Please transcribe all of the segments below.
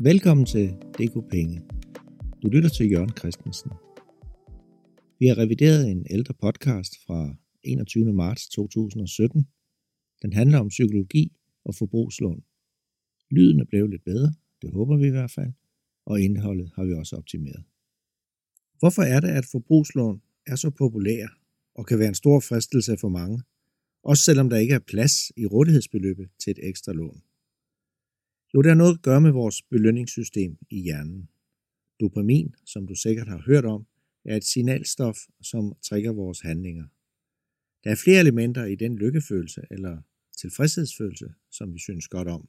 Velkommen til DK Penge. Du lytter til Jørgen Christensen. Vi har revideret en ældre podcast fra 21. marts 2017. Den handler om psykologi og forbrugslån. Lyden er blevet lidt bedre, det håber vi i hvert fald, og indholdet har vi også optimeret. Hvorfor er det, at forbrugslån er så populære og kan være en stor fristelse for mange, også selvom der ikke er plads i rådighedsbeløbet til et ekstra lån? Jo, det har noget at gøre med vores belønningssystem i hjernen. Dopamin, som du sikkert har hørt om, er et signalstof, som trigger vores handlinger. Der er flere elementer i den lykkefølelse eller tilfredshedsfølelse, som vi synes godt om.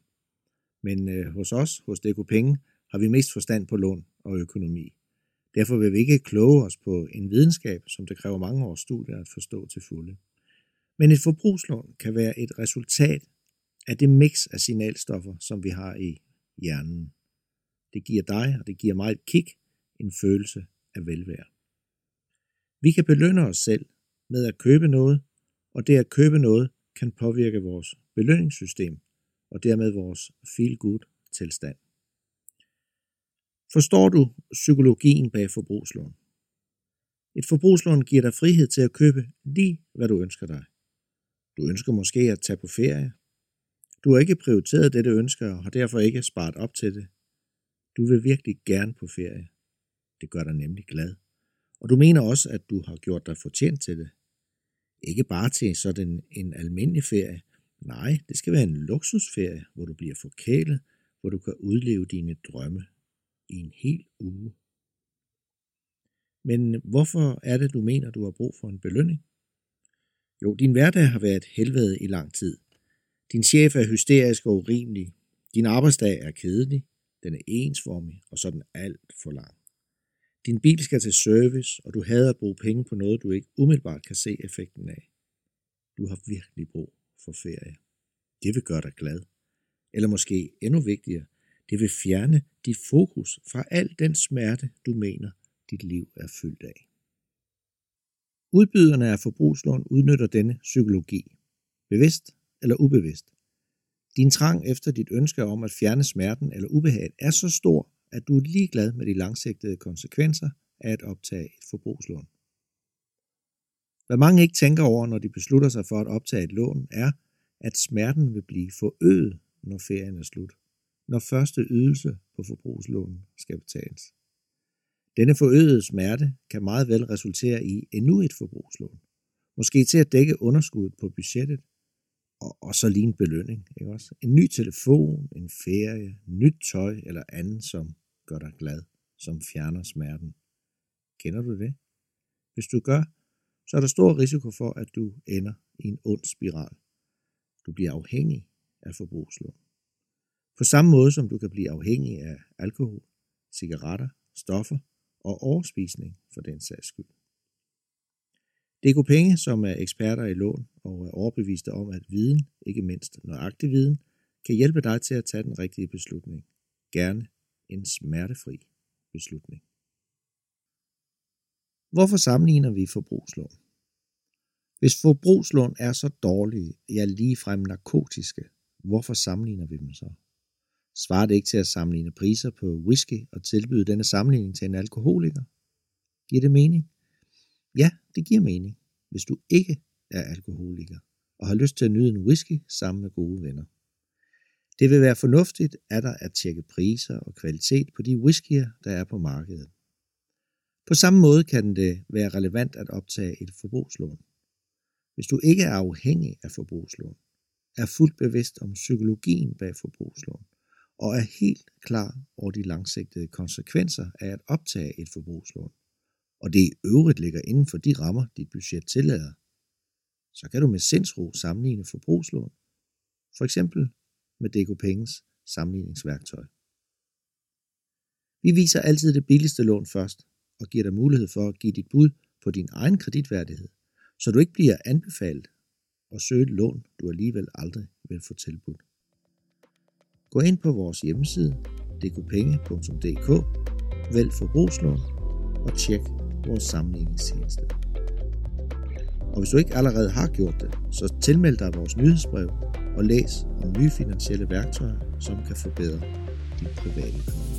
Men øh, hos os, hos DK Penge, har vi mest forstand på lån og økonomi. Derfor vil vi ikke kloge os på en videnskab, som det kræver mange års studier at forstå til fulde. Men et forbrugslån kan være et resultat af det mix af signalstoffer, som vi har i hjernen. Det giver dig, og det giver mig et kick, en følelse af velvære. Vi kan belønne os selv med at købe noget, og det at købe noget kan påvirke vores belønningssystem, og dermed vores feel-good tilstand. Forstår du psykologien bag forbrugslån? Et forbrugslån giver dig frihed til at købe lige, hvad du ønsker dig. Du ønsker måske at tage på ferie, du har ikke prioriteret dette ønske og har derfor ikke sparet op til det. Du vil virkelig gerne på ferie. Det gør dig nemlig glad. Og du mener også, at du har gjort dig fortjent til det. Ikke bare til sådan en almindelig ferie. Nej, det skal være en luksusferie, hvor du bliver forkælet, hvor du kan udleve dine drømme i en hel uge. Men hvorfor er det, du mener, du har brug for en belønning? Jo, din hverdag har været helvede i lang tid – din chef er hysterisk og urimelig. Din arbejdsdag er kedelig. Den er ensformig, og så er den alt for lang. Din bil skal til service, og du hader at bruge penge på noget, du ikke umiddelbart kan se effekten af. Du har virkelig brug for ferie. Det vil gøre dig glad. Eller måske endnu vigtigere, det vil fjerne dit fokus fra al den smerte, du mener, dit liv er fyldt af. Udbyderne af forbrugslån udnytter denne psykologi. Bevidst eller ubevidst. Din trang efter dit ønske om at fjerne smerten eller ubehaget er så stor, at du er ligeglad med de langsigtede konsekvenser af at optage et forbrugslån. Hvad mange ikke tænker over, når de beslutter sig for at optage et lån, er, at smerten vil blive forøget, når ferien er slut, når første ydelse på forbrugslånet skal betales. Denne forøgede smerte kan meget vel resultere i endnu et forbrugslån, måske til at dække underskuddet på budgettet og, og så lige en belønning. Ikke også? En ny telefon, en ferie, nyt tøj eller andet, som gør dig glad, som fjerner smerten. Kender du det? Hvis du gør, så er der stor risiko for, at du ender i en ond spiral. Du bliver afhængig af forbrugslån. På samme måde som du kan blive afhængig af alkohol, cigaretter, stoffer og overspisning for den sags skyld. DK Penge, som er eksperter i lån og er overbeviste om, at viden, ikke mindst nøjagtig viden, kan hjælpe dig til at tage den rigtige beslutning. Gerne en smertefri beslutning. Hvorfor sammenligner vi forbrugslån? Hvis forbrugslån er så dårlige, ja ligefrem narkotiske, hvorfor sammenligner vi dem så? Svarer det ikke til at sammenligne priser på whisky og tilbyde denne sammenligning til en alkoholiker? Giver det mening? Ja, det giver mening, hvis du ikke er alkoholiker og har lyst til at nyde en whisky sammen med gode venner. Det vil være fornuftigt at der at tjekke priser og kvalitet på de whiskyer, der er på markedet. På samme måde kan det være relevant at optage et forbrugslån. Hvis du ikke er afhængig af forbrugslån, er fuldt bevidst om psykologien bag forbrugslån, og er helt klar over de langsigtede konsekvenser af at optage et forbrugslån, og det i øvrigt ligger inden for de rammer, dit budget tillader, så kan du med sindsro sammenligne forbrugslån, for eksempel med DK Penges sammenligningsværktøj. Vi viser altid det billigste lån først, og giver dig mulighed for at give dit bud på din egen kreditværdighed, så du ikke bliver anbefalet og søge et lån, du alligevel aldrig vil få tilbudt. Gå ind på vores hjemmeside dkpenge.dk, vælg forbrugslån og tjek vores sammenligningstjeneste. Og hvis du ikke allerede har gjort det, så tilmeld dig vores nyhedsbrev og læs om nye finansielle værktøjer, som kan forbedre din private økonomi.